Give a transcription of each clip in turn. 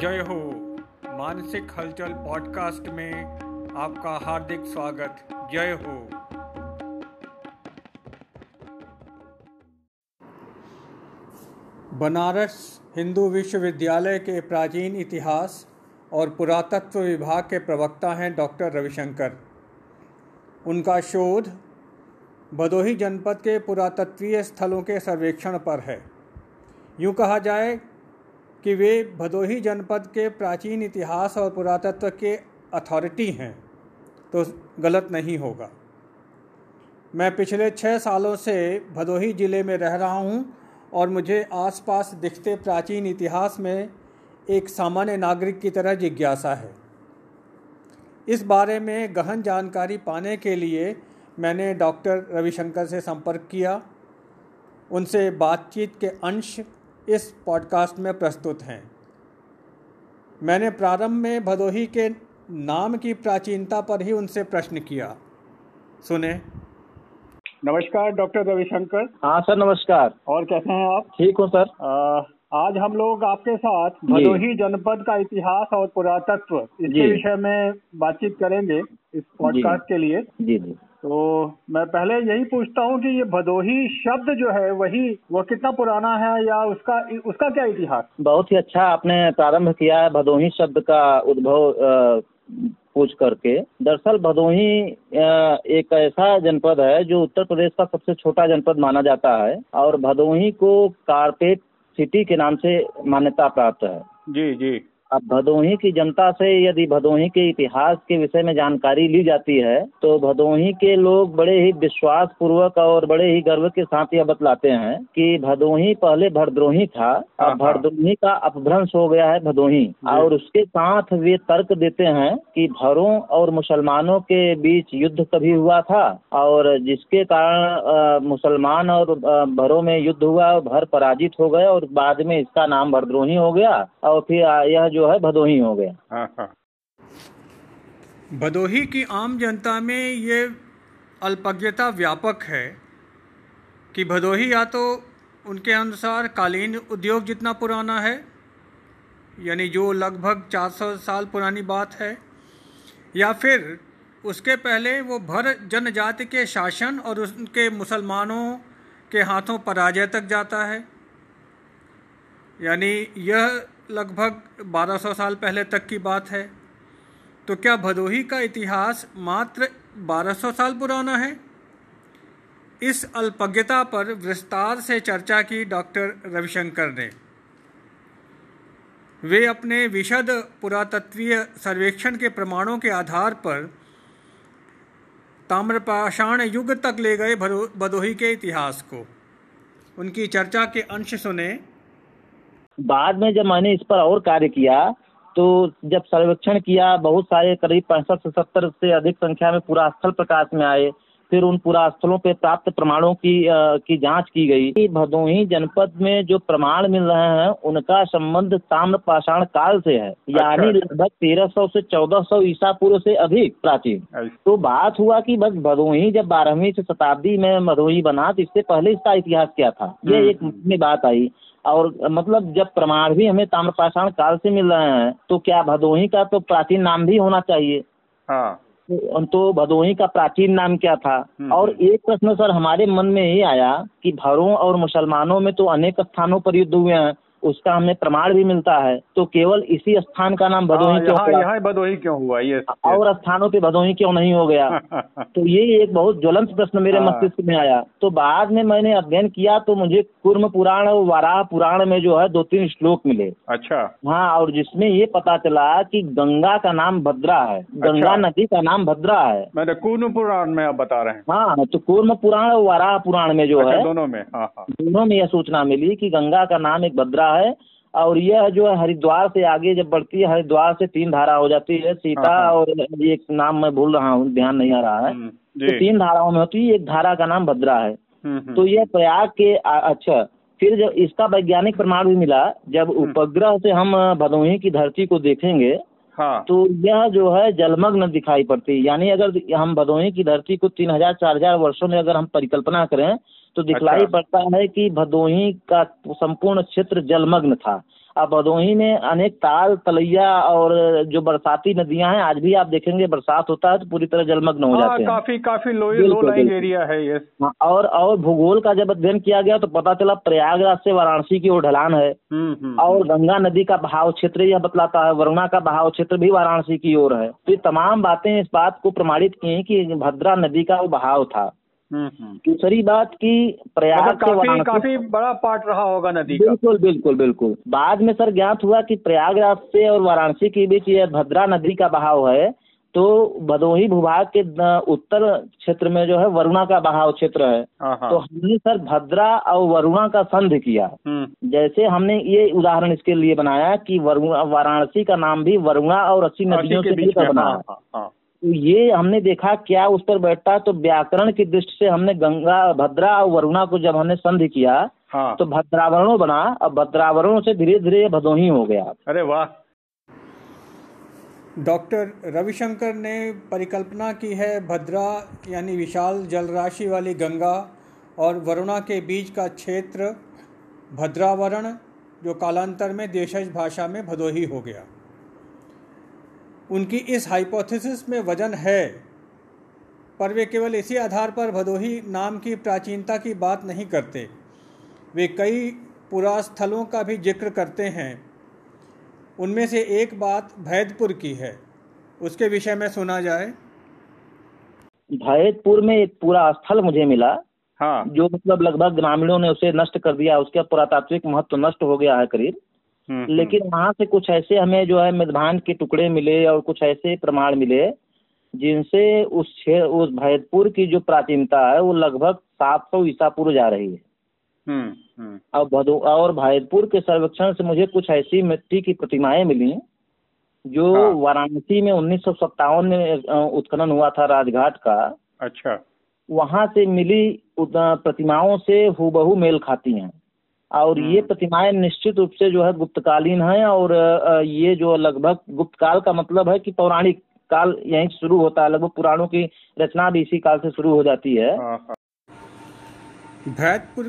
जय हो। मानसिक हलचल पॉडकास्ट में आपका हार्दिक स्वागत। जय हो। बनारस हिंदू विश्वविद्यालय के प्राचीन इतिहास और पुरातत्व विभाग के प्रवक्ता हैं डॉक्टर रविशंकर। उनका शोध भदोही जनपद के पुरातत्वीय स्थलों के सर्वेक्षण पर है। यूँ कहा जाए कि वे भदोही जनपद के प्राचीन इतिहास और पुरातत्व के अथॉरिटी हैं तो गलत नहीं होगा। मैं पिछले छः सालों से भदोही ज़िले में रह रहा हूँ और मुझे आसपास दिखते प्राचीन इतिहास में एक सामान्य नागरिक की तरह जिज्ञासा है। इस बारे में गहन जानकारी पाने के लिए मैंने डॉक्टर रविशंकर से संपर्क किया। उनसे बातचीत के अंश इस पॉडकास्ट में प्रस्तुत हैं। मैंने प्रारंभ में भदोही के नाम की प्राचीनता पर ही उनसे प्रश्न किया। सुने। नमस्कार डॉक्टर रविशंकर। हाँ सर नमस्कार। और कैसे हैं आप? ठीक हो सर। आ, आज हम लोग आपके साथ भदोही जनपद का इतिहास और पुरातत्व इसके विषय में बातचीत करेंगे इस पॉडकास्ट के लिए। जी जी। तो मैं पहले यही पूछता हूँ कि ये भदोही शब्द जो है वही वो कितना पुराना है या उसका उसका क्या इतिहास? बहुत ही अच्छा आपने प्रारंभ किया है भदोही शब्द का उद्भव पूछ करके। दरअसल भदोही एक ऐसा जनपद है जो उत्तर प्रदेश का सबसे छोटा जनपद माना जाता है और भदोही को कारपेट सिटी के नाम से मान्यता प्राप्त है। जी जी। अब भदोही की जनता से यदि भदोही के इतिहास के विषय में जानकारी ली जाती है तो भदोही के लोग बड़े ही विश्वास पूर्वक और बड़े ही गर्व के साथ यह बतलाते हैं कि भदोही पहले भरद्रोही था अब हाँ, हाँ। भरद्रोही का अपभ्रंश हो गया है भदोही। और उसके साथ वे तर्क देते हैं कि भरों और मुसलमानों के बीच युद्ध कभी हुआ था और जिसके कारण मुसलमान और भरों में युद्ध हुआ भर पराजित हो गए और बाद में इसका नाम भरद्रोही हो गया। और फिर यह जो जो है भदोही हो गया हाँ, हाँ। भदोही की आम जनता में ये अल्पज्ञता व्यापक है कि भदोही या तो उनके अनुसार कालीन उद्योग जितना पुराना है यानी जो लगभग 400 साल पुरानी बात है या फिर उसके पहले वो भर जनजाति के शासन और उनके मुसलमानों के हाथों पराजय तक जाता है यानी यह लगभग 1200 साल पहले तक की बात है। तो क्या भदोही का इतिहास मात्र 1200 साल पुराना है? इस अल्पज्ञता पर विस्तार से चर्चा की डॉक्टर रविशंकर ने। वे अपने विशद पुरातत्वीय सर्वेक्षण के प्रमाणों के आधार पर ताम्रपाषाण युग तक ले गए भदोही के इतिहास को। उनकी चर्चा के अंश सुने बाद में जब मैंने इस पर और कार्य किया तो जब सर्वेक्षण किया बहुत सारे करीब पैंसठ से सत्तर से अधिक संख्या में पूरा स्थल प्रकाश में आए फिर उन पूरा स्थलों पे प्राप्त प्रमाणों की आ, की जाँच की गई कि भदोही जनपद में जो प्रमाण मिल रहे हैं उनका संबंध ताम्र पाषाण काल से है अच्छा। यानी लगभग तेरह सौ से चौदह सौ ईसा पूर्व से अधिक प्राचीन अच्छा। तो बात हुआ कि बस भदोही जब बारहवीं से शताब्दी में भदोही बना तो इससे पहले इसका इतिहास क्या था ये हम्म। एक में बात आई और मतलब जब प्रमाण भी हमें ताम्रपाषाण काल से मिल रहे हैं तो क्या भदोही का तो प्राचीन नाम भी होना चाहिए? हाँ। तो, तो भदोही का प्राचीन नाम क्या था? हम्म, और। एक प्रश्न सर हमारे मन में ये आया कि भरों और मुसलमानों में तो अनेक स्थानों पर युद्ध हुए हैं। उसका हमें प्रमाण भी मिलता है। तो केवल इसी स्थान का नाम भदोही हाँ, क्यों यहाँ, यहाँ भदोही क्यों हुआ? ये और स्थानों पे भदोही क्यों नहीं हो गया? तो ये एक बहुत ज्वलंत प्रश्न मेरे हाँ। मस्तिष्क में आया। तो बाद में मैंने अध्ययन किया तो मुझे कुर्म पुराण और वाराह पुराण में जो है दो तीन श्लोक मिले। अच्छा। हाँ और जिसमें ये पता चला कि गंगा का नाम भद्रा है। गंगा अच्छा। नदी का नाम भद्रा है। मैंने कूर्म पुराण में आप बता रहे हैं। हाँ तो कुर्म पुराण और वाराह पुराण में जो अच्छा, है दोनों में। हाँ, दोनों में यह सूचना मिली की गंगा का नाम एक भद्रा है और यह जो है हरिद्वार से आगे जब बढ़ती है हरिद्वार से तीन धारा हो जाती है सीता हाँ, हाँ। और एक नाम मैं भूल रहा हूँ ध्यान नहीं आ रहा है हम्म, तो तीन धाराओं में होती है एक धारा का नाम भद्रा है हम्म, हम्म। तो यह प्रयाग के अच्छा फिर जब इसका वैज्ञानिक प्रमाण भी मिला जब उपग्रह से हम भदोही की धरती को देखेंगे हाँ। तो यह जो है जलमग्न दिखाई पड़ती है यानी अगर हम भदोही की धरती को तीन हज़ार चार हज़ार वर्षो में अगर हम परिकल्पना करें तो दिखलाई अच्छा। पड़ता है कि भदोही का संपूर्ण क्षेत्र जलमग्न था। अब भदोही में अनेक ताल तलैया और जो बरसाती नदियाँ हैं आज भी आप देखेंगे बरसात होता है तो पूरी तरह जलमग्न हो हाँ जाते हैं। काफ़ी काफ़ी लो लो लाइंग एरिया है ये। हाँ, और और भूगोल का जब अध्ययन किया गया तो पता चला प्रयागराज से वाराणसी की ओर ढलान है। हम्म हम्म और गंगा नदी का बहाव क्षेत्र यह बतलाता है वरुणा का बहाव क्षेत्र भी वाराणसी की ओर है। तो ये तमाम बातें इस बात को प्रमाणित की कि भद्रा नदी का वो बहाव था। हम्म हम्म दूसरी बात की प्रयाग मतलब काफ़ी वाराणसी काफ़ी बड़ा पार्ट रहा होगा नदी का। बिल्कुल बिल्कुल बिल्कुल। बाद में सर ज्ञात हुआ कि प्रयागराज से और वाराणसी के बीच यह भद्रा नदी का बहाव है तो भदोही भूभाग के उत्तर क्षेत्र में जो है वरुणा का बहाव क्षेत्र है। हाँ तो हाँ हमने सर भद्रा और वरुणा का संधि किया। हम्म। जैसे हमने ये उदाहरण इसके लिए बनाया कि वरुणा वाराणसी का नाम भी वरुणा और अस्सी नदियों के बीच में बना हाँ तो ये हमने देखा क्या उस पर बैठता है तो व्याकरण की दृष्टि से हमने गंगा भद्रा और वरुणा को जब हमने संधि किया हाँ। तो भद्रावरणों बना अब भद्रावरणों से धीरे धीरे भदोही हो गया। अरे वाह। डॉक्टर रविशंकर ने परिकल्पना की है भद्रा यानी विशाल जलराशि वाली गंगा और वरुणा के बीच का क्षेत्र भद्रावरण जो कालांतर में देशज भाषा में भदोही हो गया। उनकी इस हाइपोथेसिस में वज़न है। पर वे केवल इसी आधार पर भदोही नाम की प्राचीनता की बात नहीं करते। वे कई पुरास्थलों का भी ज़िक्र करते हैं। उनमें से एक बात भैदपुर की है। उसके विषय में सुना जाए। भैदपुर में एक पूरा स्थल मुझे मिला। हाँ। जो मतलब लगभग ग्रामीणों ने उसे नष्ट कर दिया। उसका पुरातात्विक महत्व नष्ट हो गया है करीब। लेकिन वहाँ से कुछ ऐसे हमें जो है मिधभान के टुकड़े मिले और कुछ ऐसे प्रमाण मिले जिनसे उस क्षे- उस भैदपुर की जो प्राचीनता है वो लगभग सात सौ ईसा पूर्व जा रही है। हम्म, हम्म, और भदो और भैदपुर के सर्वेक्षण से मुझे कुछ ऐसी मिट्टी की प्रतिमाएँ मिली जो हाँ। वाराणसी में उन्नीस सौ सत्तावन में उत्खनन हुआ था राजघाट का। अच्छा। वहाँ से मिली प्रतिमाओं से हूबहू मेल खाती हैं। और हम्म। ये प्रतिमाएँ निश्चित रूप से जो है गुप्तकालीन हैं और ये जो लगभग गुप्त काल का मतलब है कि पौराणिक काल यहीं शुरू होता है लगभग पुराणों की रचना भी इसी काल से शुरू हो जाती है हाँ, हाँ।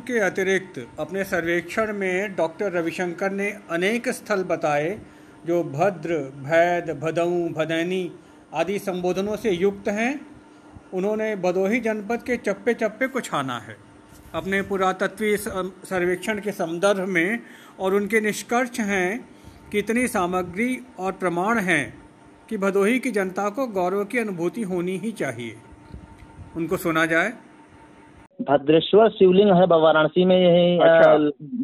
के अतिरिक्त अपने सर्वेक्षण में डॉक्टर रविशंकर ने अनेक स्थल बताए जो भद्र भैद भदऊ भदैनी आदि संबोधनों से युक्त हैं उन्होंने भदोही जनपद के चप्पे चप्पे को छाना है अपने पुरातत्वीय सर्वेक्षण के संदर्भ में और उनके निष्कर्ष हैं कि इतनी सामग्री और प्रमाण हैं कि भदोही की जनता को गौरव की अनुभूति होनी ही चाहिए। उनको सुना जाए। भद्रेश्वर शिवलिंग है वाराणसी में यही अच्छा।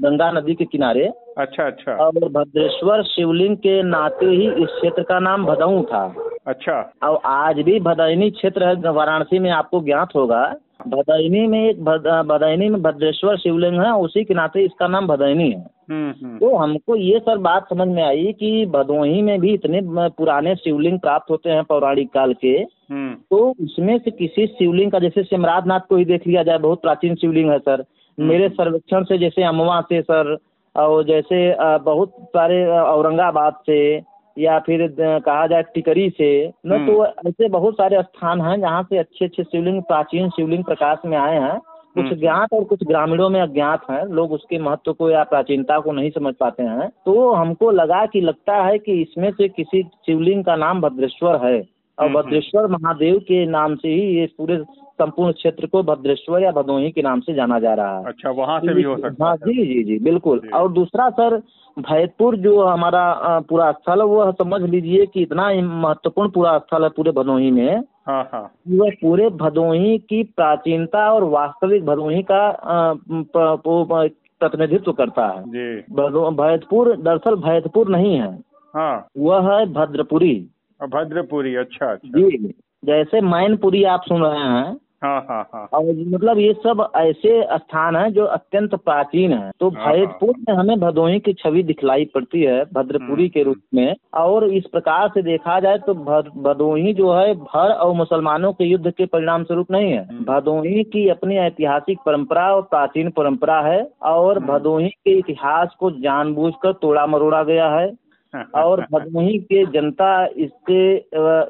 गंगा नदी के किनारे। अच्छा अच्छा। और भद्रेश्वर शिवलिंग के नाते ही इस क्षेत्र का नाम भदऊ था। अच्छा। और आज भी भदैनी क्षेत्र है वाराणसी में आपको ज्ञात होगा भदैनी में एक भद- भदैनी में भद्रेश्वर शिवलिंग है उसी के नाते इसका नाम भदैनी है। हम्म हम्म। तो हमको ये सर बात समझ में आई कि भदोही में भी इतने पुराने शिवलिंग प्राप्त होते हैं पौराणिक काल के। हम्म। तो उसमें से किसी शिवलिंग का जैसे सिमराज नाथ को ही देख लिया जाए बहुत प्राचीन शिवलिंग है सर। मेरे सर्वेक्षण से जैसे अमवा से सर और जैसे बहुत सारे औरंगाबाद से या फिर कहा जाए टिकरी से न तो ऐसे बहुत सारे स्थान हैं जहाँ से अच्छे अच्छे शिवलिंग प्राचीन शिवलिंग प्रकाश में आए हैं। कुछ हम्म। ज्ञात और कुछ ग्रामीणों में अज्ञात हैं। लोग उसके महत्व को या प्राचीनता को नहीं समझ पाते हैं। तो हमको लगा कि लगता है कि इसमें से किसी शिवलिंग का नाम भद्रेश्वर है। और हम्म, भद्रेश्वर महादेव के नाम से ही ये पूरे संपूर्ण क्षेत्र को भद्रेश्वर या भदोही के नाम से जाना जा रहा है। अच्छा वहाँ से भी हो सकता हाँ जी जी जी बिल्कुल। जी। और दूसरा सर भैदपुर जो हमारा पूरा स्थल है वो समझ लीजिए कि इतना महत्वपूर्ण पूरा स्थल है पूरे भदोही में। हाँ हाँ। वह पूरे भदोही की प्राचीनता और वास्तविक भदोही का प्रतिनिधित्व करता है। भैदपुर दरअसल भैतपुर नहीं है। हाँ। वह है भद्रपुरी। भद्रपुरी अच्छा अच्छा। जी जैसे मैनपुरी आप सुन रहे हैं हाँ हाँ हाँ। और मतलब ये सब ऐसे स्थान हैं जो अत्यंत प्राचीन हैं। तो हाँ, भैदपुर में हमें भदोही की छवि दिखलाई पड़ती है भद्रपुरी के रूप में। और इस प्रकार से देखा जाए तो भदोही जो है भर और मुसलमानों के युद्ध के परिणाम स्वरूप नहीं है। हम्म। भदोही की अपनी ऐतिहासिक परंपरा और प्राचीन परंपरा है और हम्म। भदोही के इतिहास को जानबूझकर तोड़ा मरोड़ा गया है। और भदोही के जनता इससे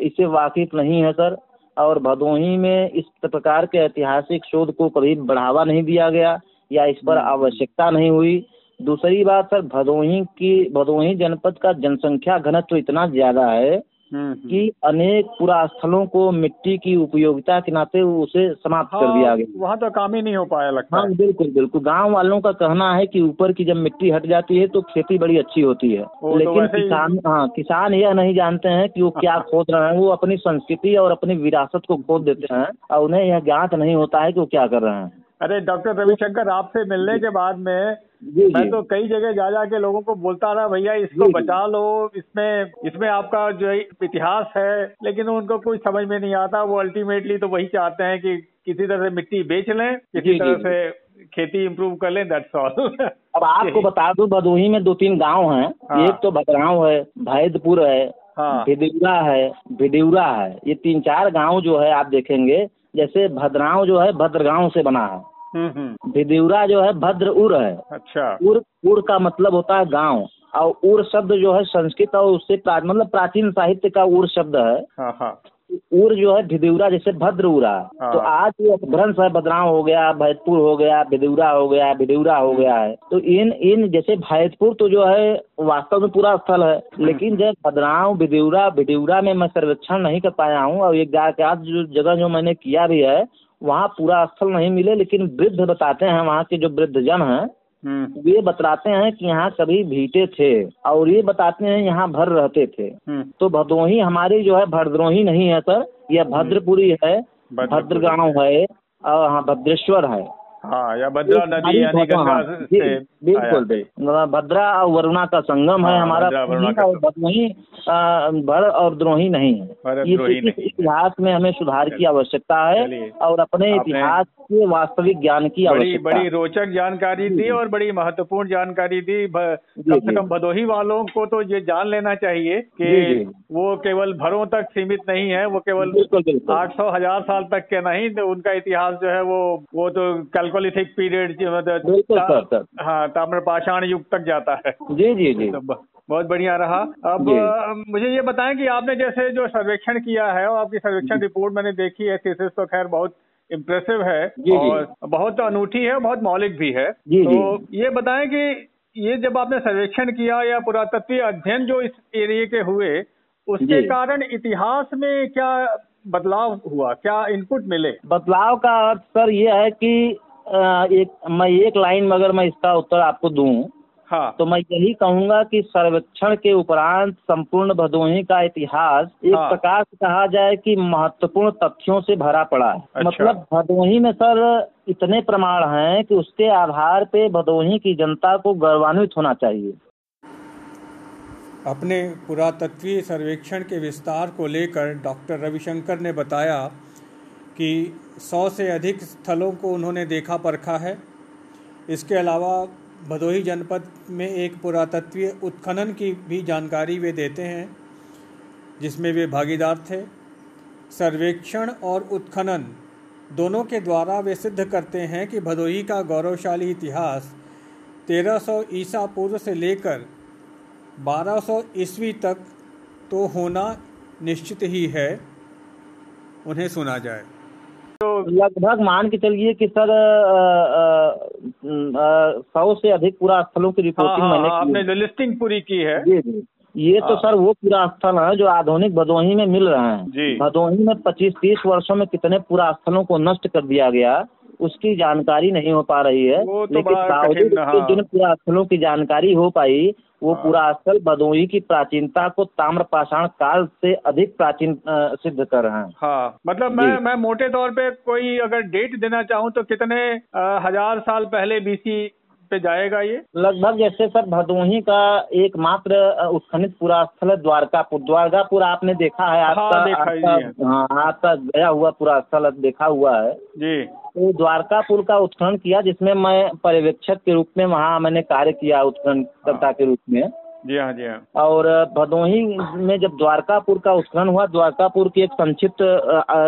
इससे वाकिफ नहीं है सर। और भदोही में इस प्रकार के ऐतिहासिक शोध को कभी बढ़ावा नहीं दिया गया या इस पर हम्म। आवश्यकता नहीं हुई दूसरी बात सर भदोही की भदोही जनपद का जनसंख्या घनत्व इतना ज़्यादा है कि अनेक पुरास्थलों को मिट्टी की उपयोगिता के नाते उसे समाप्त हाँ, कर दिया हाँ, गया। वहाँ तो काम ही नहीं हो पाया लगता हाँ है। बिल्कुल बिल्कुल। गाँव वालों का कहना है कि ऊपर की जब मिट्टी हट जाती है तो खेती बड़ी अच्छी होती है। तो लेकिन किसान हाँ किसान यह नहीं जानते हैं कि वो क्या खोद रहे हैं। वो अपनी संस्कृति और अपनी विरासत को खोद देते हैं और उन्हें यह ज्ञात नहीं होता है कि वो क्या कर रहे हैं। अरे डॉक्टर रविशंकर आपसे मिलने के बाद में जी मैं जी तो कई जगह जा जा के लोगों को बोलता रहा भैया इसको जी। बचा लो इसमें इसमें आपका जो इतिहास है। लेकिन उनको कुछ समझ में नहीं आता। वो अल्टीमेटली तो वही चाहते हैं कि किसी तरह से मिट्टी बेच लें किसी तरह। से खेती इम्प्रूव कर लें दैट्स ऑल अब आपको बता दूँ भदोही में दो तीन गाँव हैं। हाँ। एक तो भद्राव है भैदपुर है हाँ। भिदिउरा है भिडिउरा है। ये तीन चार गाँव जो है आप देखेंगे जैसे भद्राव जो है भद्रगांव से बना है। हम्म हम्म। जो है भद्र उर है। अच्छा। उर उर का मतलब होता है गाँव। और उर शब्द जो है संस्कृत और उससे प्रा, मतलब प्राचीन साहित्य का उर शब्द है। हाँ हाँ। उर जो है भिदिउरा जैसे भद्र उरा हाँ। तो आज ये अपभ्रंश है बदनाव हो गया भैदपुर हो गया भिदिउरा हो गया भिडिउरा हो गया है। तो इन इन जैसे भैदपुर तो जो है वास्तव में पूरा स्थल है। लेकिन जब बदनाव भिदिउरा भिडिउरा में मैं सर्वेक्षण नहीं कर पाया हूँ और एक आज जो जगह जो मैंने किया भी है वहाँ पूरा स्थल नहीं मिले लेकिन वृद्ध बताते हैं वहाँ के जो वृद्ध जन हैं हम्म ये बतलाते हैं कि यहाँ कभी भीटे थे और ये बताते हैं यहाँ भर रहते थे। हम्म। तो भदोही हमारी जो है भद्रोही नहीं है सर। यह भद्रपुरी है। भद्र गाँव है और हाँ भद्रेश्वर है। हाँ या भद्रा नदी यानी गंगा से बिल्कुल भद्रा और वरुणा का संगम है हाँ, हमारा आ, भर और द्रोही नहीं है। इस इतिहास में हमें सुधार की आवश्यकता है और अपने इतिहास के वास्तविक ज्ञान की आवश्यकता बड़ी रोचक जानकारी दी और बड़ी महत्वपूर्ण जानकारी दी। कम से कम भदोही वालों को तो ये जान लेना चाहिए कि वो केवल भरों तक सीमित नहीं है वो केवल आठ सौ हज़ार साल तक के नहीं तो उनका इतिहास जो है वो वो तो कैलकोलिथिक पीरियड बिल्कुल सर सर। हाँ ताम्रपाषाण युग तक जाता है। जी जी जी। तो बहुत बढ़िया रहा। अब मुझे ये बताएँ कि आपने जैसे जो सर्वेक्षण किया है और आपकी सर्वेक्षण रिपोर्ट मैंने देखी है थीसिस तो खैर बहुत इम्प्रेसिव है। और बहुत अनूठी है बहुत मौलिक भी है। तो ये बताएँ कि ये जब आपने सर्वेक्षण किया या पुरातत्वीय अध्ययन जो इस एरिए के हुए उसके कारण इतिहास में क्या बदलाव हुआ? क्या इनपुट मिले? बदलाव का अर्थ सर ये है कि एक मैं एक लाइन में अगर मैं इसका उत्तर आपको दूँ हाँ तो मैं यही कहूँगा कि सर्वेक्षण के उपरांत संपूर्ण भदोही का इतिहास एक हाँ। प्रकार से कहा जाए कि महत्वपूर्ण तथ्यों से भरा पड़ा है अच्छा। मतलब भदोही में सर इतने प्रमाण हैं कि उसके आधार पे भदोही की जनता को गौरवान्वित होना चाहिए अपने पुरातत्वीय सर्वेक्षण के विस्तार को लेकर डॉक्टर रविशंकर ने बताया कि सौ से अधिक स्थलों को उन्होंने देखा परखा है। इसके अलावा भदोही जनपद में एक पुरातत्वीय उत्खनन की भी जानकारी वे देते हैं, जिसमें वे भागीदार थे। सर्वेक्षण और उत्खनन दोनों के द्वारा वे सिद्ध करते हैं कि भदोही का गौरवशाली इतिहास 1300 ईसा पूर्व से लेकर 1200 ईस्वी तक तो होना निश्चित ही है। उन्हें सुना जाए। लगभग मान के चलिए कि सर सौ से अधिक पूरा स्थलों की हाँ रिपोर्टिंग हाँ मैंने हाँ, आपने लिस्टिंग पूरी की है। जी जी। ये तो हाँ। सर वो पूरा स्थल है जो आधुनिक भदोही में मिल रहे हैं। भदोही में 25-30 वर्षों में कितने पूरा स्थलों को नष्ट कर दिया गया। उसकी जानकारी नहीं हो पा रही है तो लेकिन बावजूद हाँ। जिन पूरा स्थलों की जानकारी हो पाई वो हाँ। पूरा स्थल भदोही की प्राचीनता को ताम्र पाषाण काल से अधिक प्राचीन सिद्ध कर रहे हैं हाँ मतलब मैं मैं मोटे तौर पे कोई अगर डेट देना चाहूँ तो कितने आ, हज़ार साल पहले बीसी पे जाएगा ये? लगभग जैसे सर भदोही का एकमात्र उत्खनित पूरा स्थल है द्वारकापुर। द्वारकापुर आपने देखा है आपका हाँ, आपका देखा ही है। आपका हाँ आपका गया हुआ पूरा स्थल देखा हुआ है। जी। तो द्वारकापुर का उत्खनन किया जिसमें मैं पर्यवेक्षक के रूप में वहाँ मैंने कार्य किया उत्खननकर्ता के रूप में। जी हाँ जी हाँ। और भदोही में जब द्वारकापुर का उत्खनन हुआ द्वारकापुर की एक संक्षिप्त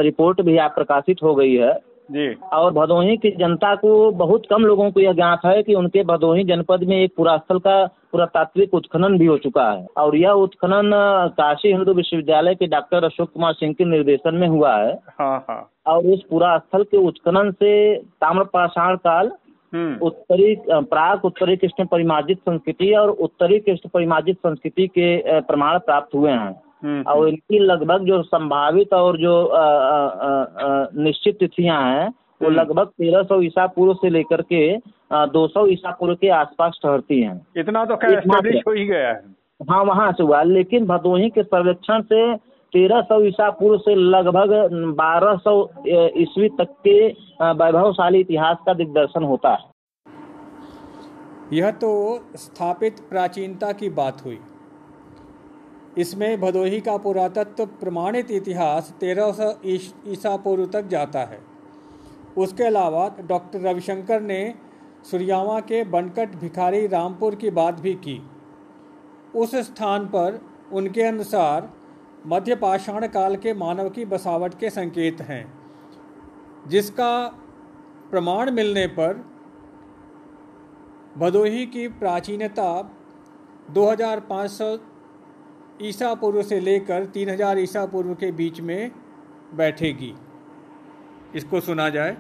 रिपोर्ट भी आप प्रकाशित हो गई है। जी। और भदोही की जनता को बहुत कम लोगों को यह ज्ञात है कि उनके भदोही जनपद में एक पुरास्थल का पुरातात्विक उत्खनन भी हो चुका है। और यह उत्खनन काशी हिंदू विश्वविद्यालय के डॉक्टर अशोक कुमार सिंह के निर्देशन में हुआ है। हाँ हाँ। और उस पूरा स्थल के उत्खनन से ताम्रपाषाण काल हम्म। उत्तरी प्राग उत्तरी कृष्ण परिमार्जित संस्कृति और उत्तरी कृष्ण परिमार्जित संस्कृति के प्रमाण प्राप्त हुए हैं। और इनकी लगभग जो संभावित और जो निश्चित तिथियाँ हैं वो लगभग तेरह सौ ईसा पूर्व से लेकर के दो सौ ईसा पूर्व के आसपास ठहरती हैं। इतना तो खैर एस्टेब्लिश हो। ही गया है। हाँ वहाँ से हुआ लेकिन भदोही के सर्वेक्षण से तेरह सौ ईसा पूर्व से लगभग बारह सौ ईस्वी तक के वैभवशाली इतिहास का दिग्दर्शन होता है। यह तो स्थापित प्राचीनता की बात हुई। इसमें भदोही का पुरातत्व प्रमाणित इतिहास तेरह सौ ईसा पूर्व तक जाता है। उसके अलावा डॉक्टर रविशंकर ने सुरयावा के बनकट भिखारी रामपुर की बात भी की। उस स्थान पर उनके अनुसार मध्य पाषाण काल के मानव की बसावट के संकेत हैं, जिसका प्रमाण मिलने पर भदोही की प्राचीनता 2500 ईसा पूर्व से लेकर 3000 ईसा पूर्व के बीच में बैठेगी। इसको सुना जाए।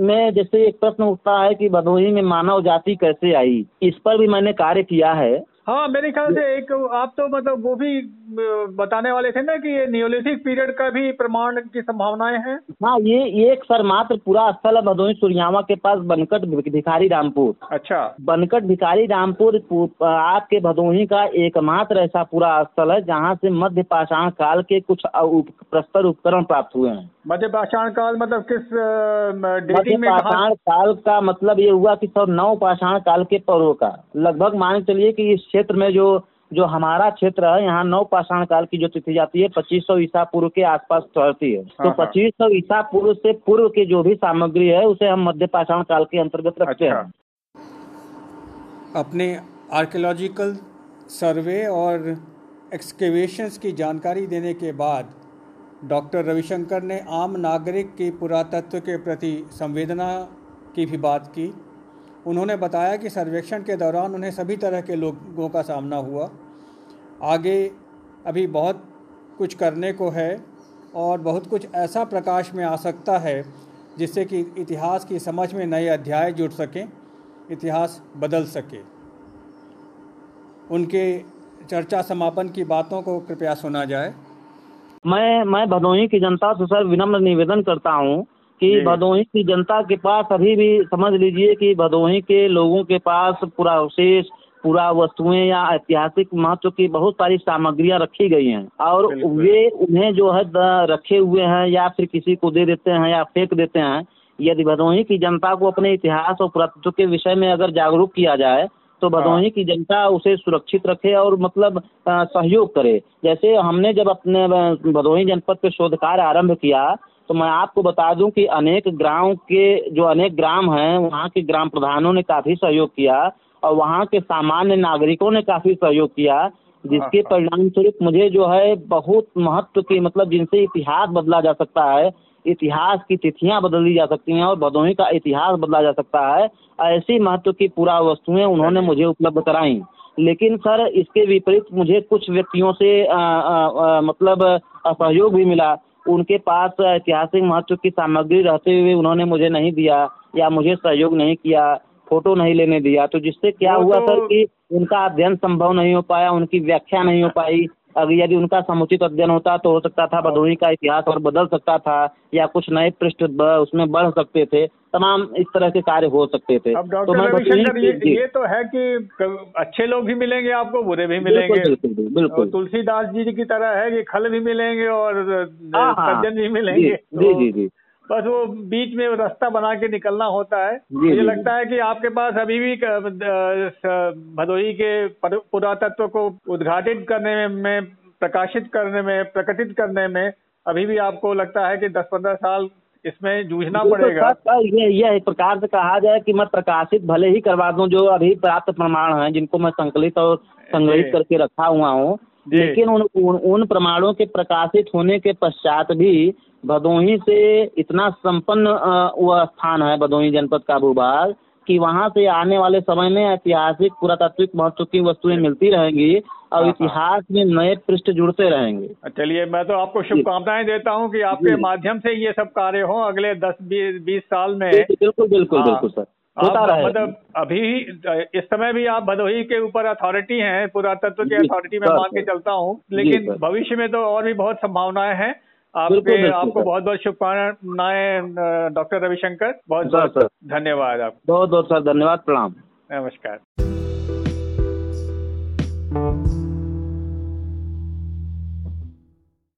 में जैसे एक प्रश्न उठता है कि भदोही में मानव जाति कैसे आई? इस पर भी मैंने कार्य किया है। हाँ मेरे ख्याल से एक आप तो मतलब वो भी बताने वाले थे ना कि ये नियोलिथिक पीरियड का भी प्रमाण की संभावनाएँ हैं? हाँ ये एक सर मात्र पूरा स्थल है भदोही सुरयावा के पास बनकट भिखारी रामपुर। अच्छा। बनकट भिखारी रामपुर आपके भदोही का एकमात्र ऐसा पूरा स्थल है जहाँ से मध्य पाषाण काल के कुछ प्रस्तर उपकरण प्राप्त हुए हैं। मध्य पाषाण काल मतलब किस डेटिंग में पाषाण काल का मतलब ये हुआ कि सौ नौ पाषाण काल के पर्व का। लगभग मान चलिए कि इस क्षेत्र में जो जो हमारा क्षेत्र है यहाँ नौ पाषाण काल की जो तिथि जाती है पच्चीस सौ ईसा पूर्व के आसपास ठहरती है तो हाँ, हाँ। पच्चीस सौ ईसा पूर्व से पूर्व की जो भी सामग्री है उसे हम मध्य पाषाण काल के अंतर्गत रखते अच्छा। हैं अपने आर्कियोलॉजिकल सर्वे और एक्सकेवेशंस की जानकारी देने के बाद डॉक्टर रविशंकर ने आम नागरिक की पुरातत्व के प्रति संवेदना की भी बात की उन्होंने बताया कि सर्वेक्षण के दौरान उन्हें सभी तरह के लोगों का सामना हुआ। आगे अभी बहुत कुछ करने को है और बहुत कुछ ऐसा प्रकाश में आ सकता है जिससे कि इतिहास की समझ में नए अध्याय जुड़ सकें, इतिहास बदल सके। उनके चर्चा समापन की बातों को कृपया सुना जाए। मैं मैं भदोही की जनता से सर विनम्र निवेदन करता हूँ कि भदोही की जनता के पास अभी भी समझ लीजिए कि भदोही के लोगों के पास पूरा अवशेष पूरा वस्तुएँ या ऐतिहासिक महत्व की बहुत सारी सामग्रियाँ रखी गई हैं। और वे उन्हें जो है रखे हुए हैं या फिर किसी को दे देते हैं या फेंक देते हैं यदि भदोही की जनता को अपने इतिहास और पुरातत्व के विषय में अगर जागरूक किया जाए तो हाँ। भदोही की जनता उसे सुरक्षित रखे और मतलब सहयोग करे। जैसे हमने जब अपने भदोही जनपद पे शोध कार्य आरंभ किया तो मैं आपको बता दूँ कि अनेक ग्राम के जो अनेक ग्राम हैं वहाँ के ग्राम प्रधानों ने काफ़ी सहयोग किया और वहाँ के सामान्य नागरिकों ने काफ़ी सहयोग किया जिसके हाँ, हाँ। परिणाम स्वरूप मुझे जो है बहुत महत्व के मतलब जिनसे इतिहास बदला जा सकता है इतिहास की तिथियाँ बदली जा सकती हैं और भदोही का इतिहास बदला जा सकता है ऐसी महत्व की पूरा वस्तुएँ उन्होंने मुझे उपलब्ध कराई लेकिन सर इसके विपरीत मुझे कुछ व्यक्तियों से आ, आ, आ, मतलब सहयोग भी मिला उनके पास ऐतिहासिक महत्व की सामग्री रहते हुए उन्होंने मुझे नहीं दिया या मुझे सहयोग नहीं किया फ़ोटो नहीं लेने दिया। तो जिससे क्या हुआ सर कि उनका अध्ययन संभव नहीं हो पाया उनकी व्याख्या नहीं हो पाई अगर यदि उनका समुचित अध्ययन होता तो हो सकता था भदोही का इतिहास और बदल सकता था या कुछ नए पृष्ठ उसमें बढ़ सकते थे। तमाम इस तरह के कार्य हो सकते थे। अब तो मैं ये, ये तो है कि अच्छे लोग भी मिलेंगे आपको बुरे भी मिलेंगे। बिल्कुल, बिल्कुल। तुलसीदास जी की तरह है कि खल भी मिलेंगे और हाँ, हाँ। सज्जन भी मिलेंगे। जी जी जी। बस वो बीच में रास्ता बना के निकलना होता है। मुझे लगता है कि आपके पास अभी भी भदोही के पुरातत्व को उद्घाटित करने में प्रकाशित करने में प्रकटित करने में अभी भी आपको लगता है कि 10-15 साल इसमें जूझना पड़ेगा? तो ये ये एक प्रकार से कहा जाए कि मैं प्रकाशित भले ही करवा दूँ जो अभी प्राप्त प्रमाण हैं जिनको मैं संकलित और संग्रहित करके रखा हुआ हूँ लेकिन उन, उन उन प्रमाणों के प्रकाशित होने के पश्चात भी भदोही से इतना संपन्न वह स्थान है भदोही जनपद का भूभाग कि वहाँ से आने वाले समय में ऐतिहासिक पुरातात्विक महत्व की वस्तुएँ मिलती रहेंगी और हाँ, इतिहास में नए पृष्ठ जुड़ते रहेंगे। चलिए मैं तो आपको शुभकामनाएँ देता हूँ कि आपके माध्यम से ये सब कार्य हो अगले दस बीस बीस साल में। बिल्कुल बिल्कुल हाँ। बिल्कुल सर। मतलब अभी इस समय भी आप भदोही के ऊपर अथॉरिटी हैं पुरातत्व की अथॉरिटी में मान के चलता हूँ लेकिन भविष्य में तो और भी बहुत संभावनाएँ हैं। आपके आपको बहुत बहुत शुभकामनाएँ डॉक्टर रविशंकर। बहुत बहुत धन्यवाद आप बहुत बहुत सर धन्यवाद प्रणाम। नमस्कार।